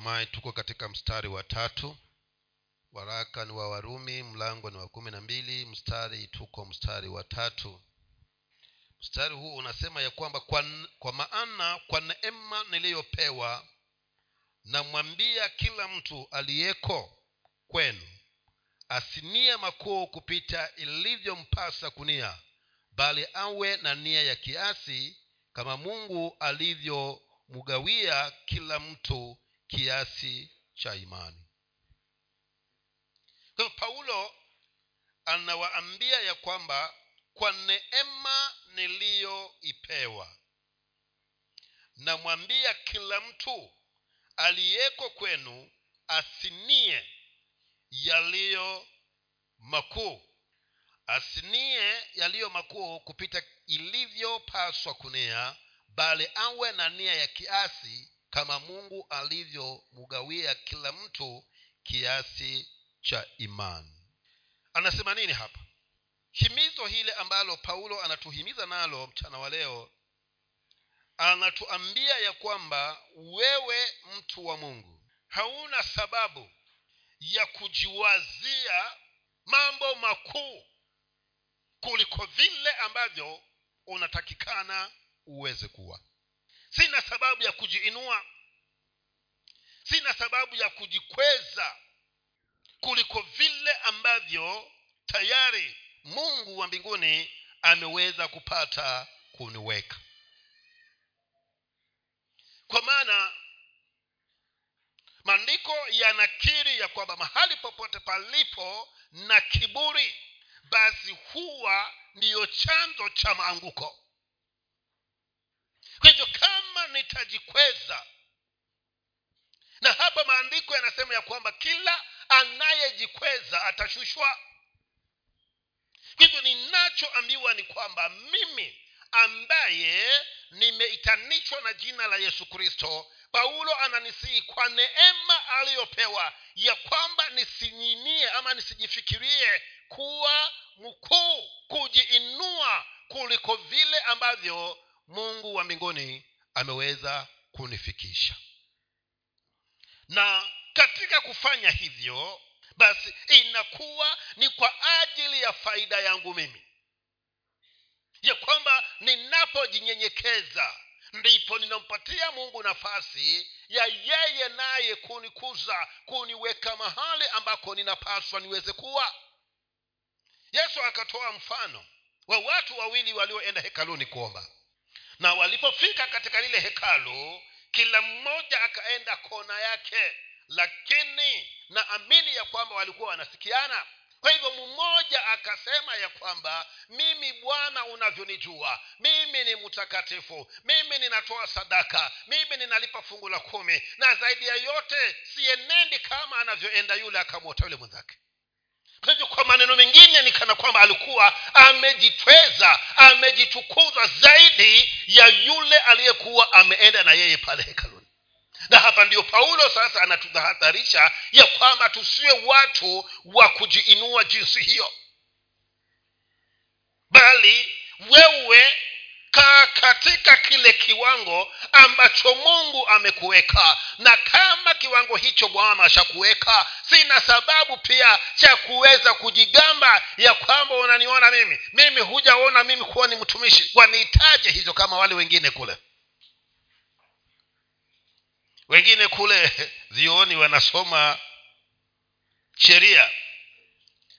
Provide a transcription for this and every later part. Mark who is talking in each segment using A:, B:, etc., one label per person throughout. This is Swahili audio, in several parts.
A: natumai tuko katika mstari wa tatu. Waraka ni wa warumi mlango ni wa kumi na mbili mstari tuko mstari wa tatu. Mstari huu unasema ya kwamba kwa, kwa maana kwa neema niliyopewa namwambia kila mtu aliyeko kwenu asinie makuu kupita ilivyompasa kunia bali awe na nia ya kiasi kama mungu alivyomgawia kila mtu kiasi cha imani. Kwa hivyo paulo anawaambia ya kwamba kwa neema niliyoipewa namwambia kila mtu aliyeko kwenu asinie yaliyo makuu asinie yaliyo makuu kupita ilivyopaswa kunia bali awe na nia ya kiasi kama mungu alivyomgawia kila mtu kiasi cha imani. Anasema nini hapa? Himizo hile ambalo paulo anatuhimiza nalo mchana wa leo anatuambia ya kwamba wewe mtu wa mungu hauna sababu ya kujiwazia mambo makuu kuliko vile ambavyo unatakikana uweze kuwa sina sababu ya kujiinua. Sina sababu ya kujikweza kuliko vile ambavyo tayari mungu wa mbinguni ameweza kupata kuniweka. Kwa maana maandiko yanakiri ya kwamba mahali popote palipo na kiburi basi huwa ndiyo chanzo cha maanguko kwa hivyo kama nitajikweza na hapa maandiko yanasema ya kwamba kila anayejikweza atashushwa. Hivyo ninachoambiwa ni kwamba mimi ambaye nimeitanishwa na jina la yesu kristo paulo ananisihi kwa neema aliyopewa ya kwamba nisinyinie ama nisijifikirie kuwa mkuu kujiinua kuliko vile ambavyo mungu wa mbinguni ameweza kunifikisha. Na katika kufanya hivyo basi inakuwa ni kwa ajili ya faida yangu mimi. Ya kwamba ninapojinyenyekeza ndipo ninampatia mungu nafasi ya yeye naye kunikuza kuniweka mahali ambako ninapaswa niweze kuwa. Yesu akatoa mfano wa watu wawili walioenda hekaluni kuomba na walipofika katika lile hekalu kila mmoja akaenda kona yake. Lakini naamini ya kwamba walikuwa wanasikiana. Kwa hivyo mmoja akasema ya kwamba mimi bwana unavyonijua. Mimi ni mtakatifu. Mimi ninatoa sadaka. Mimi ninalipa fungu la kumi. Na zaidi ya yote sienendi kama anavyoenda yule akamwota yule mwenzake kwa hivyo kwa maneno mengine ni kana kwamba alikuwa amejitweza amejitukuza zaidi ya yule aliyekuwa ameenda na yeye pale hekaluni. Na hapa ndio paulo sasa anatutahadharisha ya kwamba tusiwe watu wa kujiinua jinsi hiyo. Bali wewe kaa katika kile kiwango ambacho mungu amekuweka. Na kama kiwango hicho bwana ashakuweka sina sababu pia cha kuweza kujigamba ya kwamba unaniona mimi. Mimi hujaona mimi kuwa ni mtumishi. Wanihitaje hizo kama wale wengine kule? Wengine kule vioni wanasoma sheria.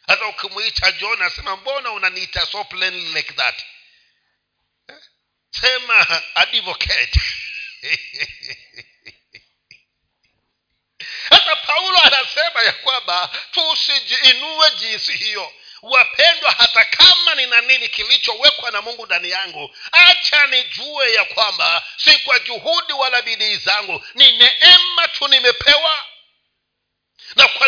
A: Hata ukimwita john asema mbona unaniita so plainly like that? Sema advocate. Hata paulo anasema ya kwamba tusijiinue jinsi hiyo. Wapendwa hata kama nina nini kilichowekwa na mungu ndani yangu acha nijue ya kwamba si kwa juhudi wala bidii zangu. Ni neema tu nimepewa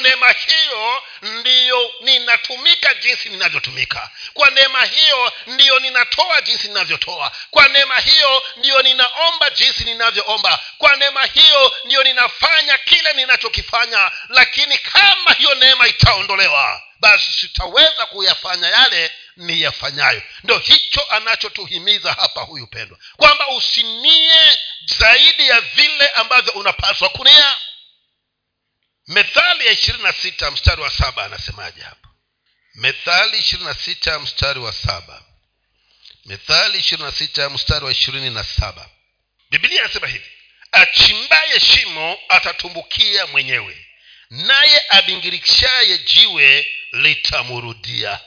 A: neema hiyo ndiyo ninatumika jinsi ninavyotumika. Kwa neema hiyo ndiyo ninatoa jinsi ninavyotoa. Kwa neema hiyo ndiyo ninaomba jinsi ninavyoomba. Kwa neema hiyo ndiyo ninafanya kile ninachokifanya. Lakini kama hiyo neema itaondolewa basi sitaweza kuyafanya yale niyafanyayo. Ndo hicho anachotuhimiza hapa huyu pendwa. Kwamba usinie zaidi ya vile ambavyo unapaswa kunia methali ya ishirini na sita mstari wa saba anasemaje hapa methali ishirini na sita mstari wa saba. Methali ishirini na sita mstari wa ishirini na saba. Bibilia anasema hivi achimbaye shimo atatumbukia mwenyewe naye abingirishaye jiwe litamrudia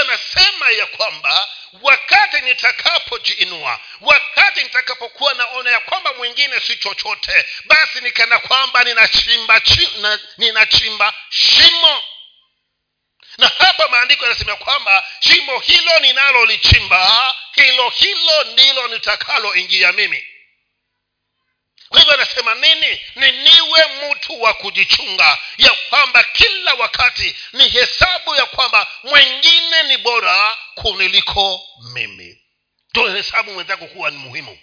A: anasema ya kwamba wakati nitakapojiinua wakati nitakapokuwa naona ya kwamba mwingine si chochote basi nikana kwamba ninachimba na, ninachimba shimo. Na hapa maandiko yanasema kwamba shimo hilo ninalolichimba hilo hilo ndilo nitakaloingia mimi kwa hivyo anasema nini? Ni niwe mtu wa kujichunga ya kwamba kila wakati ni hesabu ya kwamba mwengine ni bora kuniliko mimi. Tuhesabu mwenzako kuwa ni muhimu.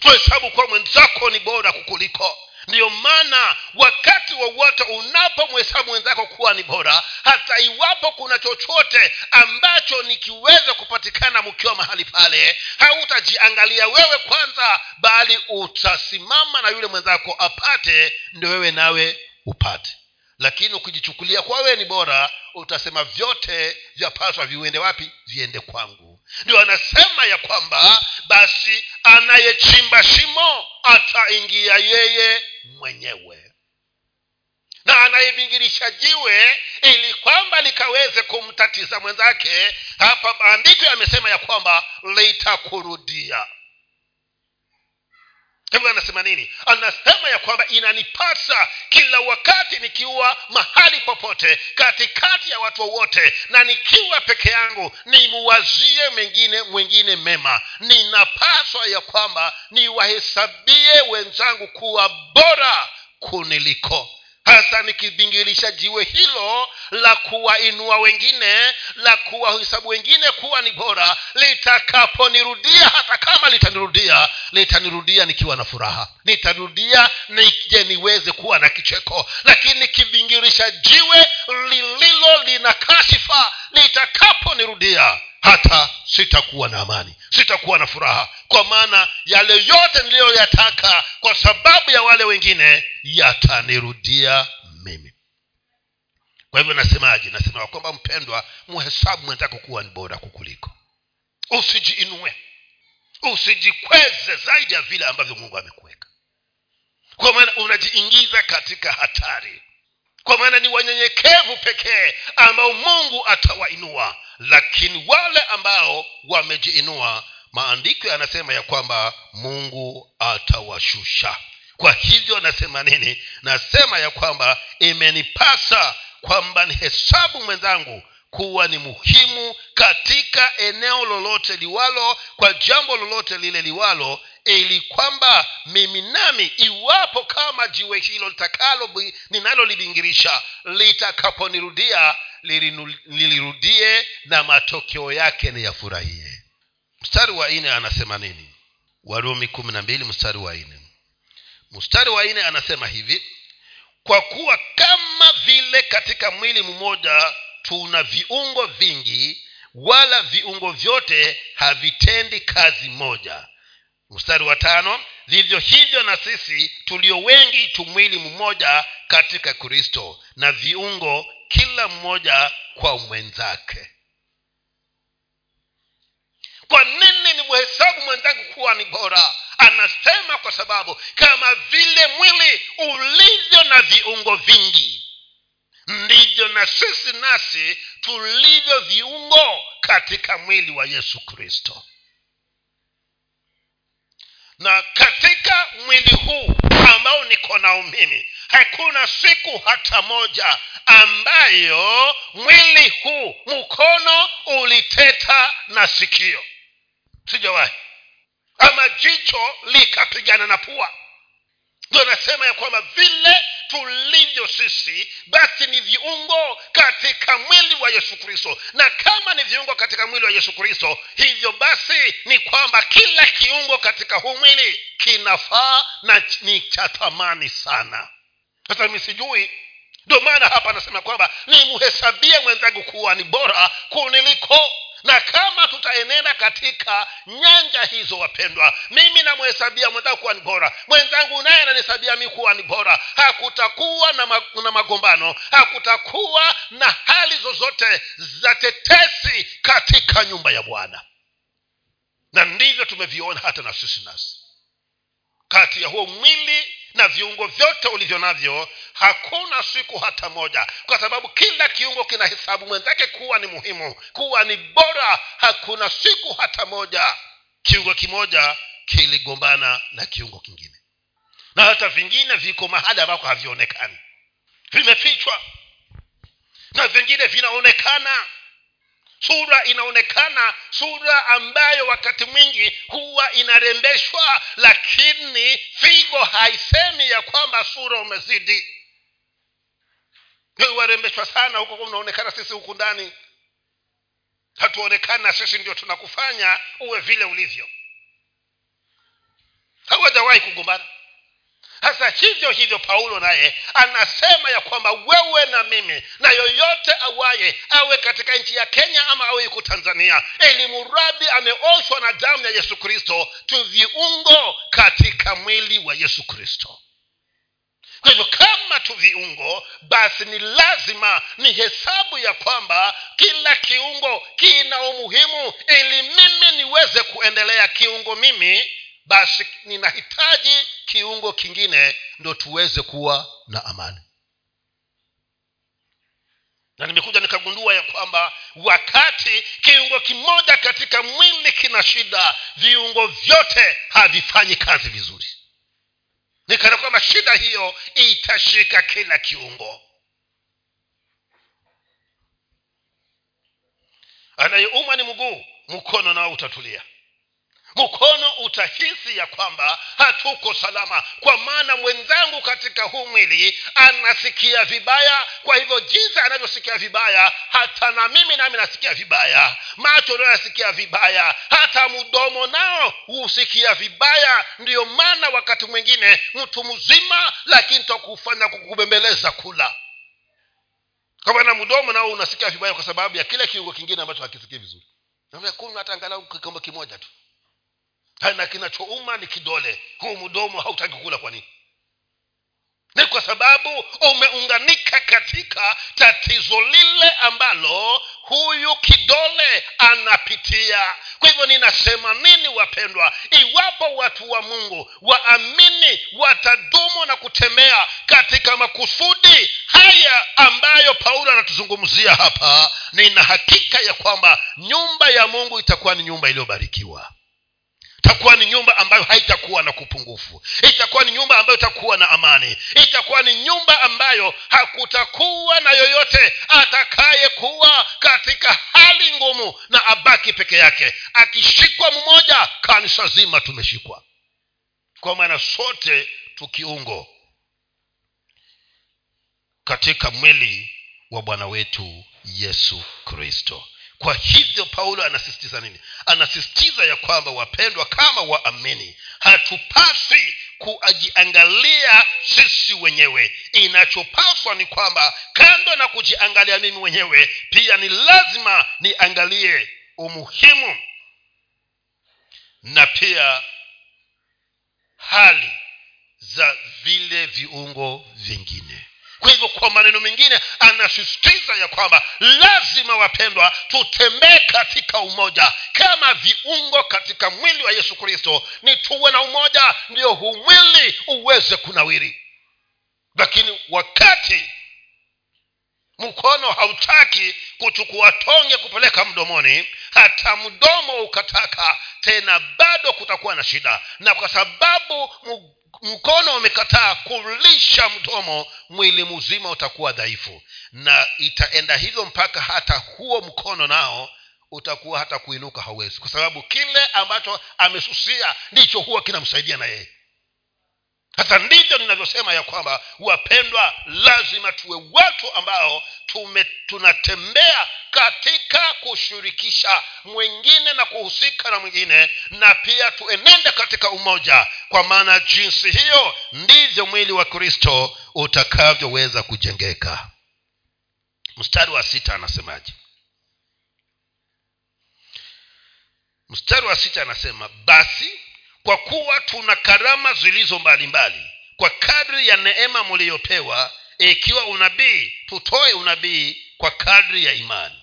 A: Tuhesabu kuwa mwenzako ni bora kukuliko ndiyo maana wakati wowote unapomhesabu mwenzako kuwa ni bora hata iwapo kuna chochote ambacho nikiweza kupatikana mkiwa mahali pale hautajiangalia wewe kwanza bali utasimama na yule mwenzako apate ndio wewe nawe upate. Lakini ukijichukulia kwa wewe ni bora utasema vyote vyapaswa viuende wapi? Viende kwangu ndio anasema ya kwamba basi anayechimba shimo ataingia yeye mwenyewe. Na anayebingirisha jiwe ili kwamba likaweze kumtatiza mwenzake hapa maandiko yamesema ya kwamba litakurudia hivyo anasema nini? Anasema ya kwamba inanipasa kila wakati nikiwa mahali popote katikati ya watu wowote na nikiwa peke yangu nimuwazie mengine mwingine mema. Ninapaswa ya kwamba niwahesabie wenzangu kuwa bora kuniliko hasa nikibingilisha jiwe hilo la kuwainua wengine la kuwahesabu wengine kuwa ni bora litakaponirudia hata kama litanirudia litanirudia nikiwa na furaha. Nitarudia nije niweze kuwa na kicheko. Lakini nikibingirisha jiwe lililo lina kashifa litakaponirudia hata sitakuwa na amani sitakuwa na furaha. Kwa maana yale yote niliyoyataka kwa sababu ya wale wengine yatanirudia mimi. Kwa hivyo nasemaje? Nasema kwamba mpendwa muhesabu mwenzako kuwa ni bora kukuliko. Usijiinue. Usijikweze zaidi ya vile ambavyo mungu amekuweka. Kwa maana unajiingiza katika hatari. Kwa maana ni wanyenyekevu pekee ambao mungu atawainua. Lakini wale ambao wamejiinua maandiko yanasema ya kwamba mungu atawashusha kwa hivyo nasema nini? Nasema ya kwamba imenipasa kwamba ni hesabu mwenzangu kuwa ni muhimu katika eneo lolote liwalo kwa jambo lolote lile liwalo ili kwamba mimi nami iwapo kama jiwe hilo litakalo ninalolibingirisha litakaponirudia lilirudie na matokeo yake niyafurahie. Mstari wa nne anasema nini? Warumi kumi na mbili mstari wa nne mstari wa nne anasema hivi kwa kuwa kama vile katika mwili mmoja tuna viungo vingi wala viungo vyote havitendi kazi moja. Mstari wa tano vivyo hivyo na sisi tulio wengi tu mwili mmoja katika kristo na viungo kila mmoja kwa mwenzake. Kwa nini ni mhesabu mwenzangu kuwa ni bora anasema kwa sababu kama vile mwili ulivyo na viungo vingi ndivyo na sisi nasi tulivyo viungo katika mwili wa yesu kristo. Na katika mwili huu ambao niko nao mimi hakuna siku hata moja ambayo mwili huu mkono uliteta na sikio. Sijawahi ama jicho likapigana na pua. Ndio nasema ya kwamba vile tulivyo sisi basi ni viungo katika mwili wa yesu kristo. Na kama ni viungo katika mwili wa yesu kristo hivyo basi ni kwamba kila kiungo katika huu mwili kinafaa na ni cha thamani sana. Sasa mi sijui. Ndio maana hapa anasema kwamba nimhesabie mwenzangu kuwa ni bora kuniliko na kama tutaenenda katika nyanja hizo wapendwa mimi namhesabia mwenzangu kuwa ni bora. Mwenzangu naye ananihesabia mi kuwa ni bora. Hakutakuwa na, ma, na magombano. Hakutakuwa na hali zozote za tetesi katika nyumba ya bwana. Na ndivyo tumeviona hata na sisi nasi kati ya huo mwili na viungo vyote ulivyo navyo hakuna siku hata moja. Kwa sababu kila kiungo kina hesabu mwenzake kuwa ni muhimu kuwa ni bora. Hakuna siku hata moja kiungo kimoja kiligombana na kiungo kingine. Na hata vingine viko mahali ambako havionekani. Vimefichwa. Na vingine vinaonekana sura inaonekana sura ambayo wakati mwingi huwa inarembeshwa lakini figo haisemi ya kwamba sura umezidi. Warembeshwa sana huko unaonekana sisi huku ndani. Hatuonekana sisi ndio tunakufanya uwe vile ulivyo. Hawajawahi kugombana sasa hivyo hivyo paulo naye anasema ya kwamba wewe na mimi na yoyote awaye awe katika nchi ya kenya ama awe yuko tanzania ili muradi ameoshwa na damu ya yesu kristo tuviungo katika mwili wa yesu kristo. Kwa hivyo kama tu viungo basi ni lazima ni hesabu ya kwamba kila kiungo kina umuhimu ili mimi niweze kuendelea kiungo mimi basi ninahitaji kiungo kingine ndo tuweze kuwa na amani. Na nimekuja nikagundua ya kwamba wakati kiungo kimoja katika mwili kina shida viungo vyote havifanyi kazi vizuri. Nikana kwamba shida hiyo itashika kila kiungo. Anayeumwa ni mguu mkono nao utatulia mkono utahisi ya kwamba hatuko salama. Kwa maana mwenzangu katika huu mwili anasikia vibaya kwa hivyo jinsi anavyosikia vibaya hata na mimi nami nasikia vibaya. Macho nayo yasikia vibaya hata mdomo nao husikia vibaya. Ndiyo maana wakati mwingine mtu mzima lakini takufanya kukubembeleza kula. Kwa mdomo nao unasikia vibaya kwa sababu ya kile kiungo kingine ambacho hakisikii vizuri. Kunywa hata angalau kikombe kimoja tu na kinachouma ni kidole. Huu mdomo hautaki kula kwa nini? Ni kwa sababu umeunganika katika tatizo lile ambalo huyu kidole anapitia. Kwa hivyo ninasema nini wapendwa? Iwapo watu wa mungu waamini watadumu na kutembea katika makusudi haya ambayo paulo anatuzungumzia hapa nina hakika ya kwamba nyumba ya mungu itakuwa ni nyumba iliyobarikiwa itakuwa ni nyumba ambayo haitakuwa na kupungufu. Itakuwa ni nyumba ambayo itakuwa na amani. Itakuwa ni nyumba ambayo hakutakuwa na yoyote atakayekuwa katika hali ngumu na abaki peke yake. Akishikwa mmoja kanisa zima tumeshikwa. Kwa maana sote tukiungo katika mwili wa bwana wetu yesu kristo kwa hivyo paulo anasisitiza nini? Anasisitiza ya kwamba wapendwa kama waamini hatupasi kujiangalia sisi wenyewe. Inachopaswa ni kwamba kando na kujiangalia mimi mwenyewe pia ni lazima niangalie umuhimu na pia hali za vile viungo vingine kwa hivyo kwa maneno mengine anasisitiza ya kwamba lazima wapendwa tutembee katika umoja. Kama viungo katika mwili wa yesu kristo ni tuwe na umoja ndio huu mwili uweze kunawiri. Lakini wakati mkono hautaki kuchukua tonge kupeleka mdomoni hata mdomo ukataka tena bado kutakuwa na shida. Na kwa sababu mkono umekataa kulisha mdomo mwili mzima utakuwa dhaifu. Na itaenda hivyo mpaka hata huo mkono nao utakuwa hata kuinuka hauwezi. Kwa sababu kile ambacho amesusia ndicho huwa kinamsaidia na yeye hata ndivyo ninavyosema ya kwamba wapendwa lazima tuwe watu ambao tume tunatembea katika kushirikisha mwingine na kuhusika na mwingine na pia tuenende katika umoja. Kwa maana jinsi hiyo ndivyo mwili wa kristo utakavyoweza kujengeka. Mstari wa sita anasemaje? Mstari wa sita anasema basi kwa kuwa tuna karama zilizo mbalimbali kwa kadri ya neema mliyopewa ikiwa unabii tutoe unabii kwa kadri ya imani.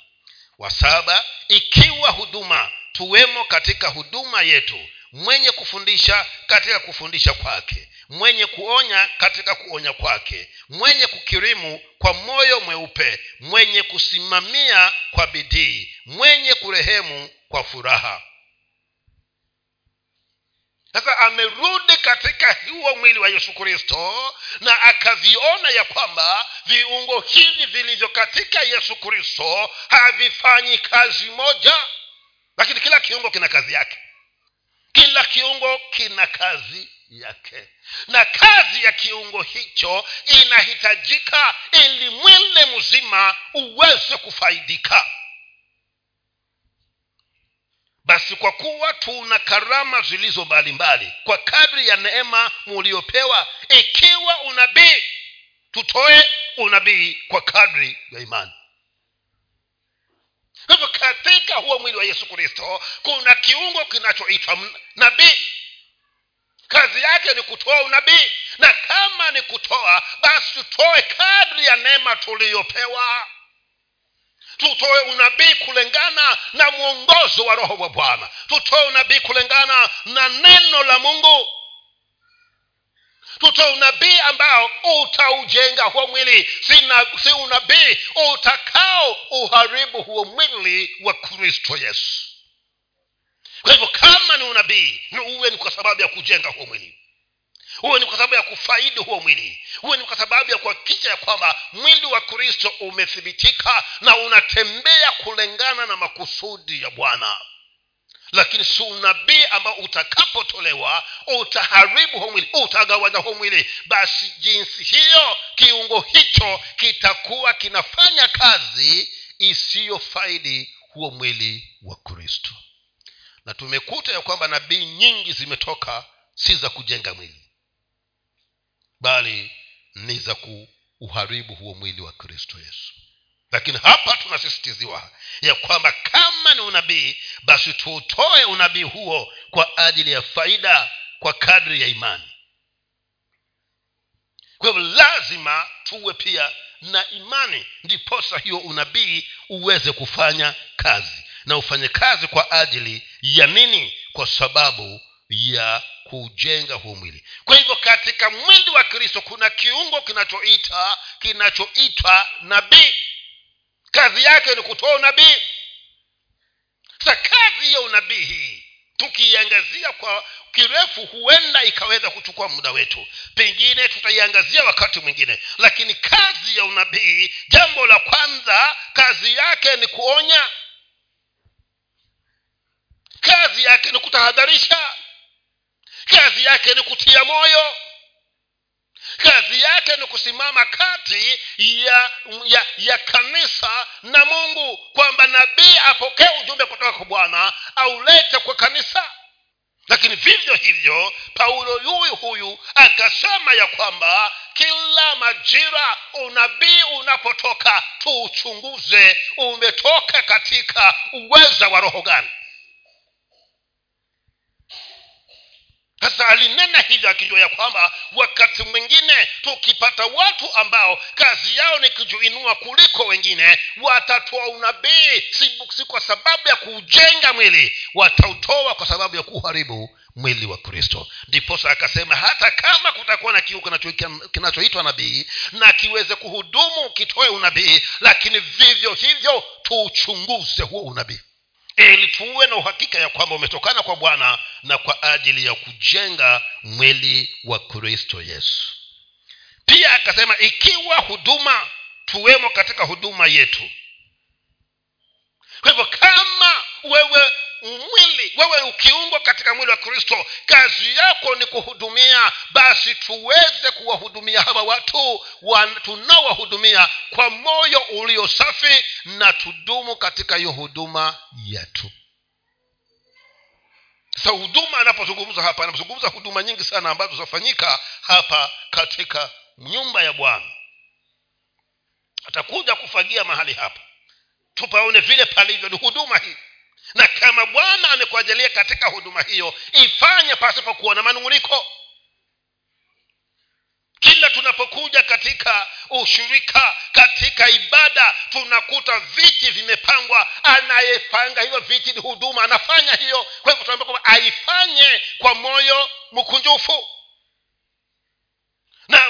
A: Wa saba ikiwa huduma tuwemo katika huduma yetu mwenye kufundisha katika kufundisha kwake mwenye kuonya katika kuonya kwake mwenye kukirimu kwa moyo mweupe mwenye kusimamia kwa bidii mwenye kurehemu kwa furaha sasa amerudi katika huo mwili wa yesu kristo na akaviona ya kwamba viungo hivi vilivyo katika yesu kristo havifanyi kazi moja. Lakini kila kiungo kina kazi yake. Kila kiungo kina kazi yake. Na kazi ya kiungo hicho inahitajika ili mwili mzima uweze kufaidika basi kwa kuwa tuna karama zilizo mbalimbali kwa kadri ya neema muliopewa ikiwa unabii tutoe unabii kwa kadri ya imani. Hivyo katika huo mwili wa yesu kristo kuna kiungo kinachoitwa nabii. Kazi yake ni kutoa unabii na kama ni kutoa basi tutoe kadri ya neema tuliyopewa tutoe unabii kulingana na mwongozo wa roho wa bwana. Tutoe unabii kulingana na neno la mungu. Tutoe unabii ambao utaujenga huo mwili. Sina, si unabii utakao uharibu huo mwili wa kristo yesu. Kwa hivyo kama ni unabii ni uwe ni kwa sababu ya kujenga huo mwili huwe ni kwa sababu ya kufaidi huo mwili. Huwe ni kwa sababu ya kuhakikisha ya kwamba mwili wa kristo umethibitika na unatembea kulingana na makusudi ya bwana. Lakini si unabii ambao utakapotolewa utaharibu huo mwili utagawanya huo mwili. Basi jinsi hiyo kiungo hicho kitakuwa kinafanya kazi isiyofaidi huo mwili wa kristo. Na tumekuta ya kwamba nabii nyingi zimetoka si za kujenga mwili bali ni za kuuharibu huo mwili wa kristo yesu. Lakini hapa tunasisitiziwa ya kwamba kama ni unabii basi tuutoe unabii huo kwa ajili ya faida kwa kadri ya imani. Kwa hivyo lazima tuwe pia na imani ndiposa hiyo unabii uweze kufanya kazi. Na ufanye kazi kwa ajili ya nini? Kwa sababu ya kuujenga huu mwili. Kwa hivyo katika mwili wa kristo kuna kiungo kinachoita kinachoitwa nabii. Kazi yake ni kutoa unabii. Sa kazi ya unabii hii tukiiangazia kwa kirefu huenda ikaweza kuchukua muda wetu. Pengine tutaiangazia wakati mwingine. Lakini kazi ya unabii jambo la kwanza kazi yake ni kuonya. Kazi yake ni kutahadharisha kazi yake ni kutia moyo. Kazi yake ni kusimama kati ya ya, ya kanisa na mungu kwamba nabii apokee ujumbe kutoka kwa bwana aulete kwa kanisa. Lakini vivyo hivyo paulo yuyu huyu akasema ya kwamba kila majira unabii unapotoka tuuchunguze umetoka katika uweza wa roho gani sasa alinena hivyo akijua ya kwamba wakati mwingine tukipata watu ambao kazi yao ni kujuinua kuliko wengine watatoa unabii si, si kwa sababu ya kuujenga mwili watautoa kwa sababu ya kuharibu mwili wa kristo. Ndiposa akasema hata kama kutakuwa na kiu kinachoitwa nabii na kiweze kuhudumu kitoe unabii lakini vivyo hivyo tuuchunguze huo unabii ili tuwe na uhakika ya kwamba umetokana kwa bwana na kwa ajili ya kujenga mwili wa kristo yesu. Pia akasema ikiwa huduma tuwemo katika huduma yetu. Kwa hivyo kama wewe mwili. Wewe ukiungwa katika mwili wa kristo kazi yako ni kuhudumia. Basi tuweze kuwahudumia hawa watu tunaowahudumia kwa moyo ulio safi na tudumu katika hiyo huduma yetu. Sasa huduma anapozungumza hapa anazungumza huduma nyingi sana ambazo zinafanyika hapa katika nyumba ya bwana. Atakuja kufagia mahali hapa. Tupaone vile palivyo ni huduma hii na kama bwana amekuajalia katika huduma hiyo ifanye pasipokuwa na manung'uniko. Kila tunapokuja katika ushirika katika ibada tunakuta viti vimepangwa. Anayepanga hivyo viti ni huduma anafanya hiyo. Kwa hivyo tunaambia kwamba aifanye kwa moyo mkunjufu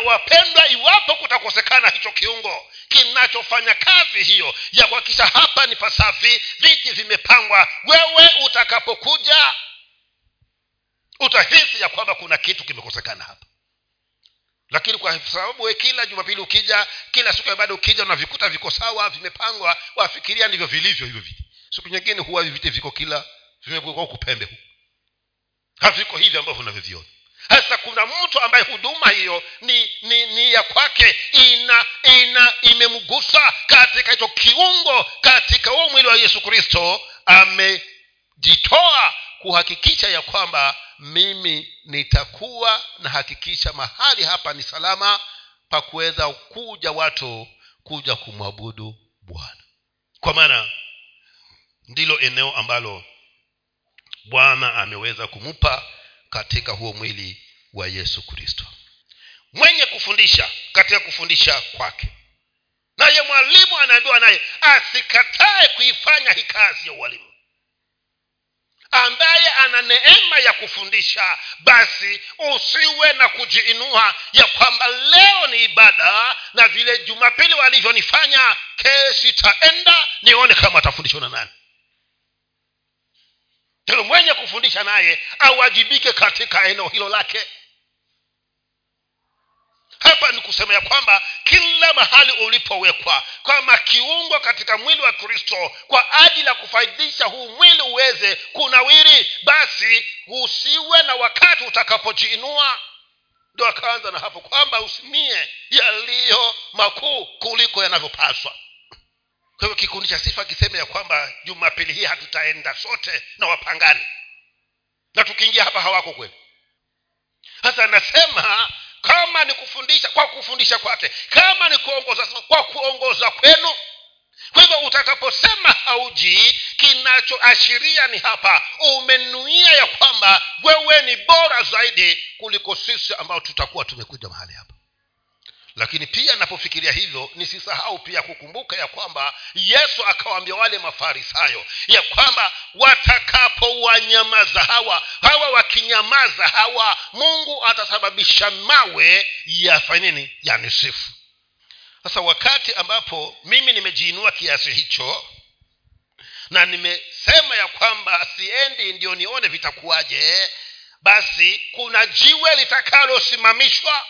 A: wapendwa iwapo kutakosekana hicho kiungo kinachofanya kazi hiyo ya kuhakikisha hapa ni pasafi viti vimepangwa wewe utakapokuja utahisi ya kwamba kuna kitu kimekosekana hapa. Lakini kwa sababu we kila jumapili ukija kila siku ya ibada ukija unavikuta viko sawa vimepangwa wafikiria ndivyo vilivyo hivyo viti. Siku nyingine huwa viti viko kila vimekuwa kupembe huku haviko hivi ambavyo unavyoviona hasa kuna mtu ambaye huduma hiyo ni ni, ni ya kwake ina ina imemgusa katika hicho kiungo katika huo mwili wa yesu kristo amejitoa kuhakikisha ya kwamba mimi nitakuwa nahakikisha mahali hapa ni salama pa kuweza kuja watu kuja kumwabudu bwana. Kwa maana ndilo eneo ambalo bwana ameweza kumupa katika huo mwili wa yesu kristo. Mwenye kufundisha katika kufundisha kwake. Naye mwalimu anaambiwa naye asikatae kuifanya hii kazi ya ualimu. Ambaye ana neema ya kufundisha basi usiwe na kujiinua ya kwamba leo ni ibada na vile jumapili walivyonifanya kesi taenda nione kama atafundishwa na nani telo mwenye kufundisha naye awajibike katika eneo hilo lake. Hapa ni kusema ya kwamba kila mahali ulipowekwa kama kiungo katika mwili wa kristo kwa ajili ya kufaidisha huu mwili uweze kunawiri basi usiwe na wakati utakapojiinua. Ndo akaanza na hapo kwamba usimie yaliyo makuu kuliko yanavyopaswa kwa hivyo kikundi cha sifa kiseme ya kwamba jumapili hii hatutaenda sote na wapangani na tukiingia hapa hawako kweli. Sasa anasema kama ni kufundisha kwa kufundisha kwake kama ni kuongoza kwa kuongoza kwenu. Kwa hivyo utakaposema hauji kinachoashiria ni hapa umenuia ya kwamba wewe ni bora zaidi kuliko sisi ambao tutakuwa tumekuja mahali hapa lakini pia napofikiria hivyo nisisahau pia kukumbuka ya kwamba yesu akawaambia wale mafarisayo ya kwamba watakapowanyamaza hawa hawa wakinyamaza hawa mungu atasababisha mawe yafanye nini? Yanisifu sasa wakati ambapo mimi nimejiinua kiasi hicho na nimesema ya kwamba siendi ndio nione vitakuwaje basi kuna jiwe litakalosimamishwa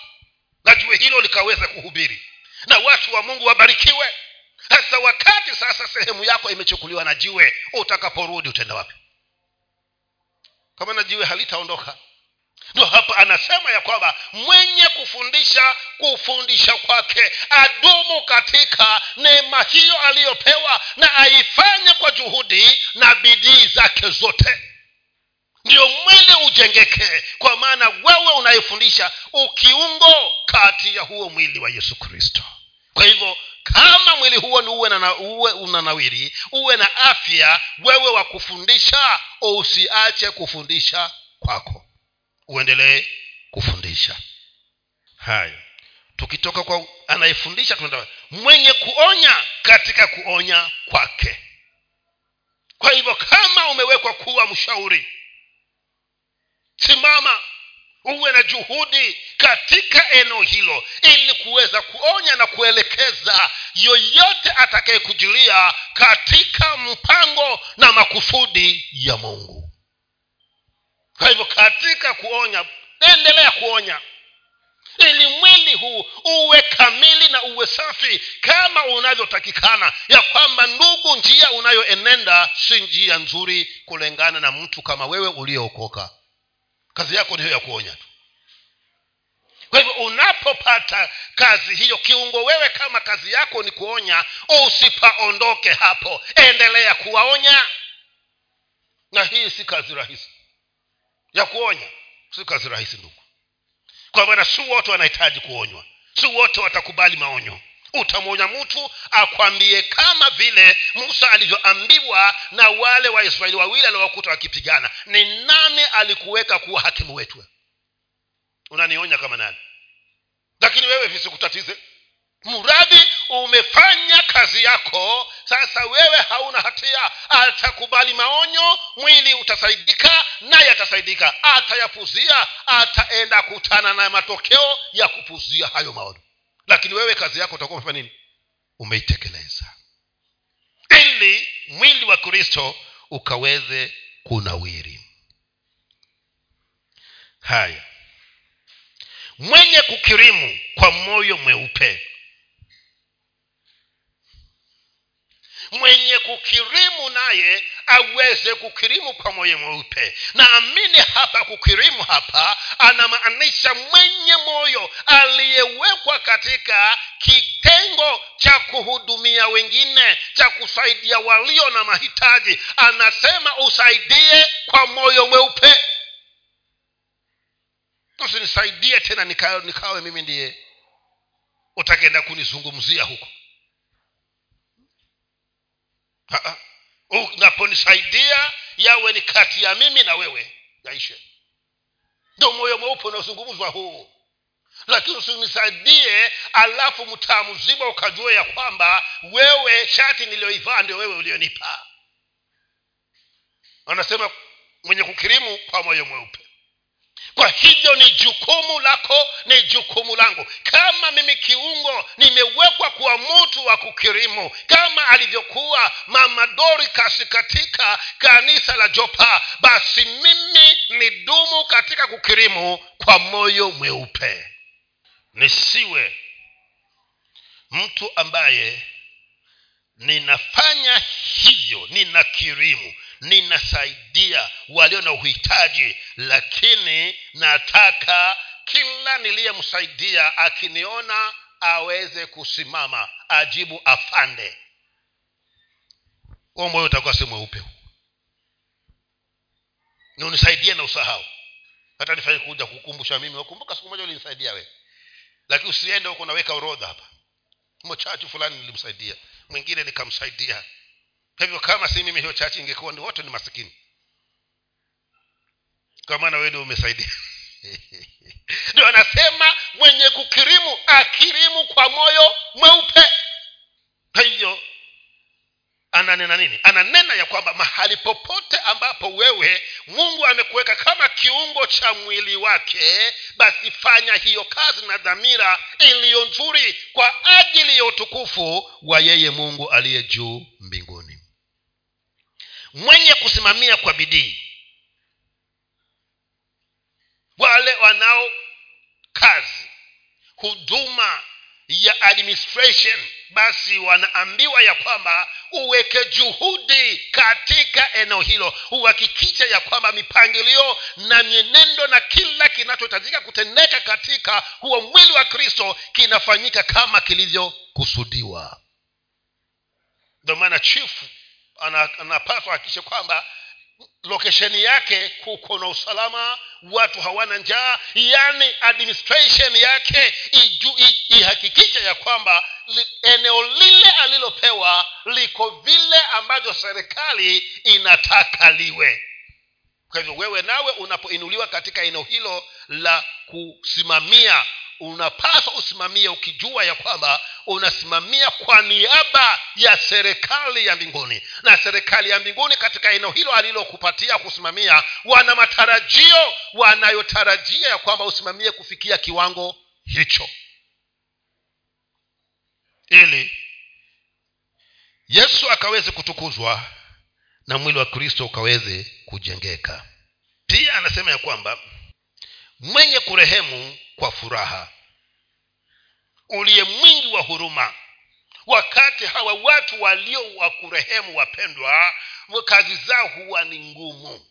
A: na jue hilo likaweza kuhubiri. Na watu wa mungu wabarikiwe. Hasa wakati sasa sehemu yako imechukuliwa na jiwe utakaporudi utaenda wapi? Kama na jiwe halitaondoka. Ndo hapa anasema ya kwamba mwenye kufundisha kufundisha kwake adumu katika neema hiyo aliyopewa na aifanye kwa juhudi na bidii zake zote ndio mwili ujengeke kwa maana wewe unayefundisha ukiungo kati ya huo mwili wa yesu kristo. Kwa hivyo kama mwili huo ni uwe, na, uwe unanawiri uwe na afya wewe wa kufundisha usiache kufundisha kwako. Uendelee kufundisha. Hayo. Tukitoka kwa anayefundisha tunaenda mwenye kuonya katika kuonya kwake. Kwa hivyo kama umewekwa kuwa mshauri simama uwe na juhudi katika eneo hilo ili kuweza kuonya na kuelekeza yoyote atakayekujilia katika mpango na makusudi ya mungu. Kwa hivyo katika kuonya endelea kuonya. Ili mwili huu uwe kamili na uwe safi kama unavyotakikana. Ya kwamba ndugu njia unayoenenda si njia nzuri kulingana na mtu kama wewe uliyookoka kazi yako ni hiyo ya kuonya tu. Kwa hivyo unapopata kazi hiyo kiungo wewe kama kazi yako ni kuonya usipaondoke hapo. Endelea kuwaonya. Na hii si kazi rahisi. Ya kuonya si kazi rahisi ndugu. Kwa maana si wote wanahitaji kuonywa. Si wote watakubali maonyo utamwonya mtu akwambie kama vile musa alivyoambiwa na wale waisraeli wawili aliowakuta wakipigana. Ni nani alikuweka kuwa hakimu wetu? Unanionya kama nani? Lakini wewe visikutatize. Mradhi umefanya kazi yako sasa wewe hauna hatia. Atakubali maonyo mwili utasaidika naye atasaidika. Atayapuzia ataenda kutana na matokeo ya kupuzia hayo maonyo lakini wewe kazi yako utakuwa umefanya nini? Umeitekeleza. Ili mwili wa kristo ukaweze kunawiri. Haya. Mwenye kukirimu kwa moyo mweupe mwenye kukirimu naye aweze kukirimu kwa moyo mweupe. Naamini hapa kukirimu hapa anamaanisha mwenye moyo aliyewekwa katika kitengo cha kuhudumia wengine cha kusaidia walio na mahitaji. Anasema usaidie kwa moyo mweupe. Usinisaidie tena nikawe, nikawe mimi ndiye utakenda kunizungumzia huko unaponisaidia yawe ni kati ya mimi na wewe. Yaishe. Ndo moyo mweupe unaozungumzwa huu. Lakini usinisaidie alafu mtaa mzima ukajua ya kwamba wewe shati niliyoivaa ndio wewe ulionipa. Anasema mwenye kukirimu kwa moyo mweupe kwa hivyo ni jukumu lako ni jukumu langu. Kama mimi kiungo nimewekwa kuwa mtu wa kukirimu. Kama alivyokuwa mama dorikas katika kanisa la jopa basi mimi ni dumu katika kukirimu kwa moyo mweupe. Nisiwe mtu ambaye ninafanya hivyo ninakirimu ninasaidia walio na uhitaji lakini nataka kila niliyemsaidia akiniona aweze kusimama ajibu afande. Huo moyo utakuwa si mweupe. Ni unisaidie na usahau. Hata nifanye kuja kukumbusha mimi wakumbuka siku moja ulinisaidia we lakini usiende huko naweka orodha hapa. Mochachu fulani nilimsaidia mwingine nikamsaidia kwa hivyo kama si mimi hiyo chachi ingekuwa ni wote ni masikini. Kwa maana wewe ndio umesaidia. Ndio anasema mwenye kukirimu akirimu kwa moyo mweupe. Kwa hivyo ananena nini? Ananena ya kwamba mahali popote ambapo wewe mungu amekuweka kama kiungo cha mwili wake basi fanya hiyo kazi na dhamira iliyo nzuri kwa ajili ya utukufu wa yeye mungu aliye juu mbinguni mwenye kusimamia kwa bidii. Wale wanao kazi huduma ya administration basi wanaambiwa ya kwamba uweke juhudi katika eneo hilo uhakikishe ya kwamba mipangilio na mienendo na kila kinachohitajika kutendeka katika huo mwili wa kristo kinafanyika kama kilivyokusudiwa. Ndio maana chifu anapaswa hakikishe kwamba lokesheni yake kuko na usalama watu hawana njaa yani administration yake ihakikishe ya kwamba li, eneo lile alilopewa liko vile ambavyo serikali inataka liwe. Kwa hivyo wewe nawe unapoinuliwa katika eneo hilo la kusimamia unapaswa usimamie ukijua ya kwamba unasimamia kwa niaba ya serikali ya mbinguni. Na serikali ya mbinguni katika eneo hilo alilokupatia kusimamia wana matarajio wanayotarajia ya kwamba usimamie kufikia kiwango hicho. Ili yesu akaweze kutukuzwa na mwili wa kristo ukaweze kujengeka. Pia anasema ya kwamba mwenye kurehemu kwa furaha. Uliye mwingi wa huruma. Wakati hawa watu walio wa kurehemu wapendwa kazi zao huwa ni ngumu.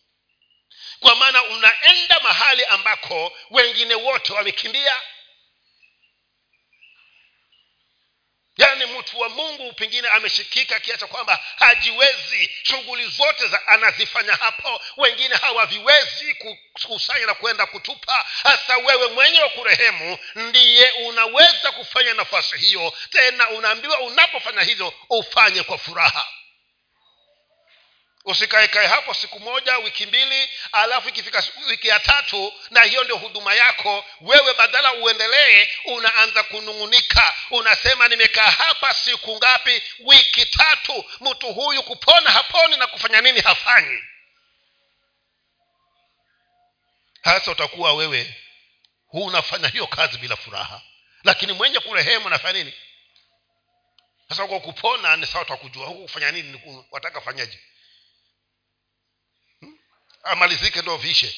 A: Kwa maana unaenda mahali ambako wengine wote wamekimbia yaani mtu wa mungu pengine ameshikika kiacha kwamba hajiwezi. Shughuli zote za anazifanya hapo wengine hawaviwezi kukusanya na kwenda kutupa. Hasa wewe mwenye wa kurehemu ndiye unaweza kufanya nafasi hiyo. Tena unaambiwa unapofanya hivyo ufanye kwa furaha usikaekae hapo siku moja wiki mbili alafu ikifika wiki ya tatu na hiyo ndio huduma yako. Wewe badala uendelee unaanza kunung'unika. Unasema nimekaa hapa siku ngapi? Wiki tatu. Mtu huyu kupona haponi na kufanya nini hafanyi. Hasa utakuwa wewe huu unafanya hiyo kazi bila furaha. Lakini mwenye kurehemu nafanya nini? Sasa kwa kupona ni sawa utakujua huku kufanya nini wataka fanyaje amalizike ndo vishe.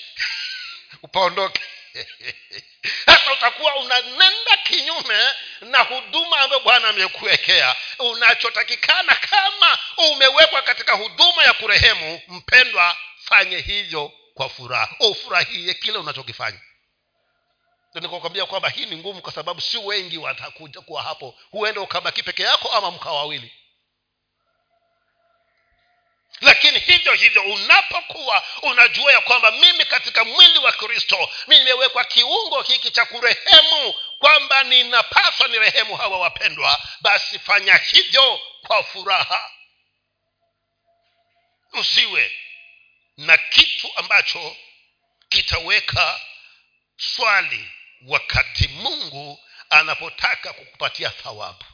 A: Upaondoke sasa utakuwa unanenda kinyume na huduma ambayo bwana amekuwekea. Unachotakikana kama umewekwa katika huduma ya kurehemu mpendwa fanye hivyo kwa furaha. Ufurahie kile unachokifanya. Nikakwambia kwamba hii ni ngumu kwa sababu si wengi watakuja kuwa hapo. Huenda ukabaki peke yako ama mkaa wawili lakini hivyo hivyo unapokuwa unajua ya kwamba mimi katika mwili wa kristo nimewekwa kiungo hiki cha kurehemu kwamba ninapaswa ni rehemu hawa wapendwa basi fanya hivyo kwa furaha. Usiwe na kitu ambacho kitaweka swali wakati mungu anapotaka kukupatia thawabu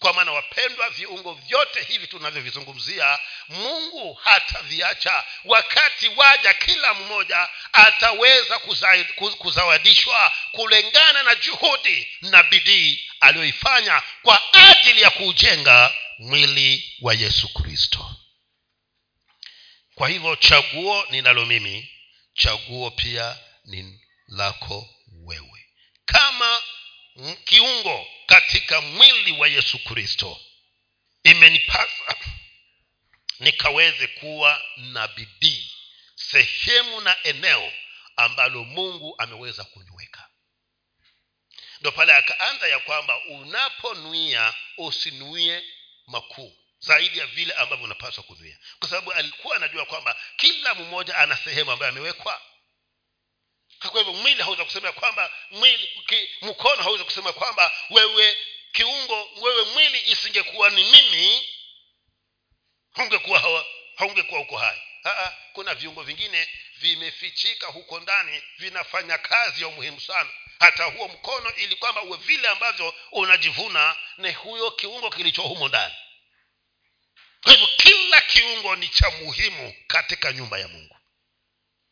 A: kwa maana wapendwa viungo vyote hivi tunavyovizungumzia mungu hataviacha. Wakati waja kila mmoja ataweza kuzawadishwa kulingana na juhudi na bidii aliyoifanya kwa ajili ya kuujenga mwili wa yesu kristo. Kwa hivyo chaguo ninalo mimi chaguo pia ni lako wewe. Kama kiungo katika mwili wa yesu kristo. Imenipasa nikaweze kuwa na bidii sehemu na eneo ambalo mungu ameweza kuniweka. Ndo pale akaanza ya kwamba unaponuia usinuie makuu zaidi ya vile ambavyo unapaswa kunuia. Kwa sababu alikuwa anajua kwamba kila mmoja ana sehemu ambayo amewekwa kwa hivyo mwili hauweza kusema kwamba mwili mkono hauwezi kusema kwamba wewe kiungo wewe mwili isingekuwa ni mimi haungekuwa haungekuwa huko hai. Kuna viungo vingine vimefichika huko ndani vinafanya kazi ya umuhimu sana. Hata huo mkono ili kwamba uwe vile ambavyo unajivuna ni huyo kiungo kilicho humo ndani. Kwa hivyo kila kiungo ni cha muhimu katika nyumba ya mungu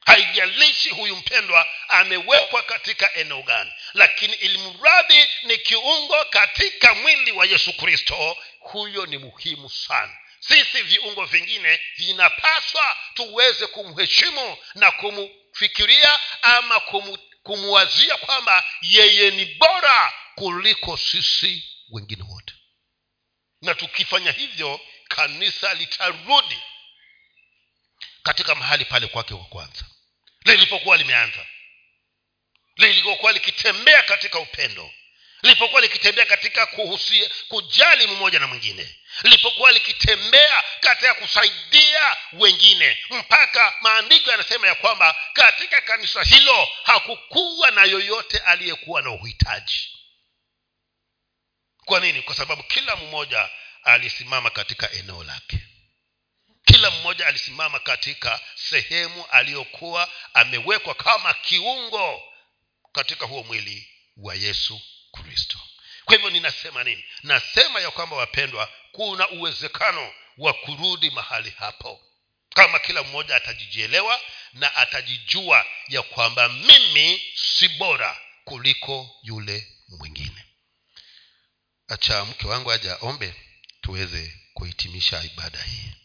A: haijalishi huyu mpendwa amewekwa katika eneo gani lakini ilimradi ni kiungo katika mwili wa yesu kristo. Huyo ni muhimu sana. Sisi viungo vingine vinapaswa tuweze kumheshimu na kumfikiria ama kumu, kumuwazia kwamba yeye ni bora kuliko sisi wengine wote. Na tukifanya hivyo kanisa litarudi katika mahali pale kwake wa kwanza lilipokuwa limeanza. Lilipokuwa likitembea katika upendo. Lilipokuwa likitembea katika kuhusia, kujali mmoja na mwingine. Lilipokuwa likitembea katika kusaidia wengine. Mpaka maandiko yanasema ya kwamba katika kanisa hilo hakukuwa na yoyote aliyekuwa na uhitaji. Kwa nini? Kwa sababu kila mmoja alisimama katika eneo lake kila mmoja alisimama katika sehemu aliyokuwa amewekwa kama kiungo katika huo mwili wa yesu kristo. Kwa hivyo ninasema nini? Nasema ya kwamba wapendwa kuna uwezekano wa kurudi mahali hapo. Kama kila mmoja atajijielewa na atajijua ya kwamba mimi si bora kuliko yule mwingine. Acha mke wangu aja ombe tuweze kuhitimisha ibada hii